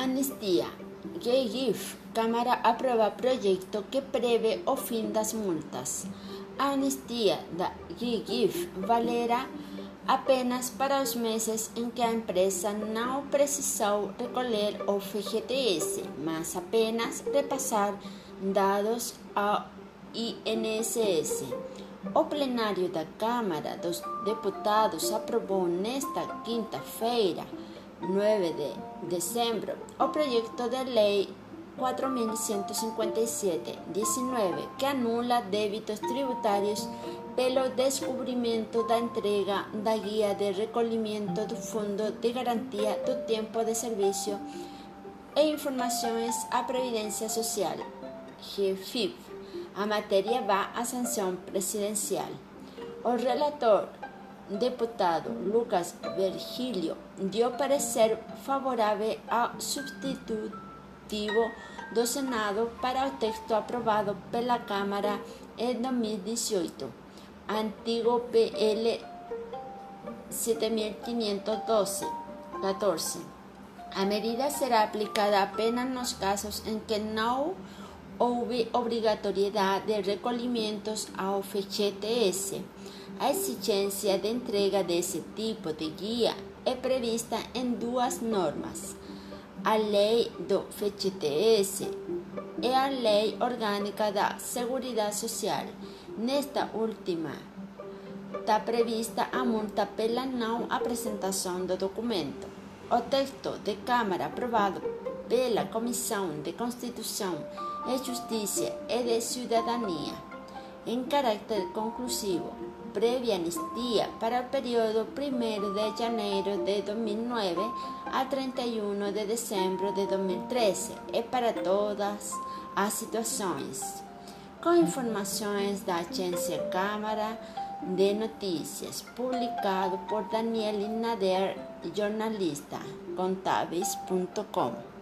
Anistia. GIF. Cámara aprueba proyecto que prevé o fin das multas. A anistia GIF valerá apenas para os meses em que a empresa não precisou recolher o FGTS, mas apenas repassar dados ao INSS. O plenário da Câmara dos Deputados aprovou nesta quinta-feira, 9 de dezembro, o projeto de lei 4.157-19, que anula débitos tributários pelo descobrimento da entrega da guia de recolhimento do Fundo de Garantia do Tempo de Serviço e Informações à Previdência Social, GFIP. A matéria vai à sanção presidencial. O relator, deputado Lucas Virgílio, deu parecer favorável ao substitutivo do Senado para o texto aprovado pela Câmara em 2018, antigo PL 7512 14. A medida será aplicada apenas nos casos em que não houve obrigatoriedade de recolhimentos ao FGTS. A exigência de entrega desse tipo de guia é prevista em duas normas a lei do FGTS e a lei orgânica da Seguridade Social. Nesta última, está prevista a multa pela não apresentação do documento. O texto de Câmara aprovado pela Comissão de Constituição e Justiça e de Cidadania, em caráter conclusivo, previa anistia para o período 1 de janeiro de 2009 a 31 de dezembro de 2013 e para todas as situações. Com informações da Agência Câmara de Notícias, publicado por Daniel Nader, jornalista, contábeis.com.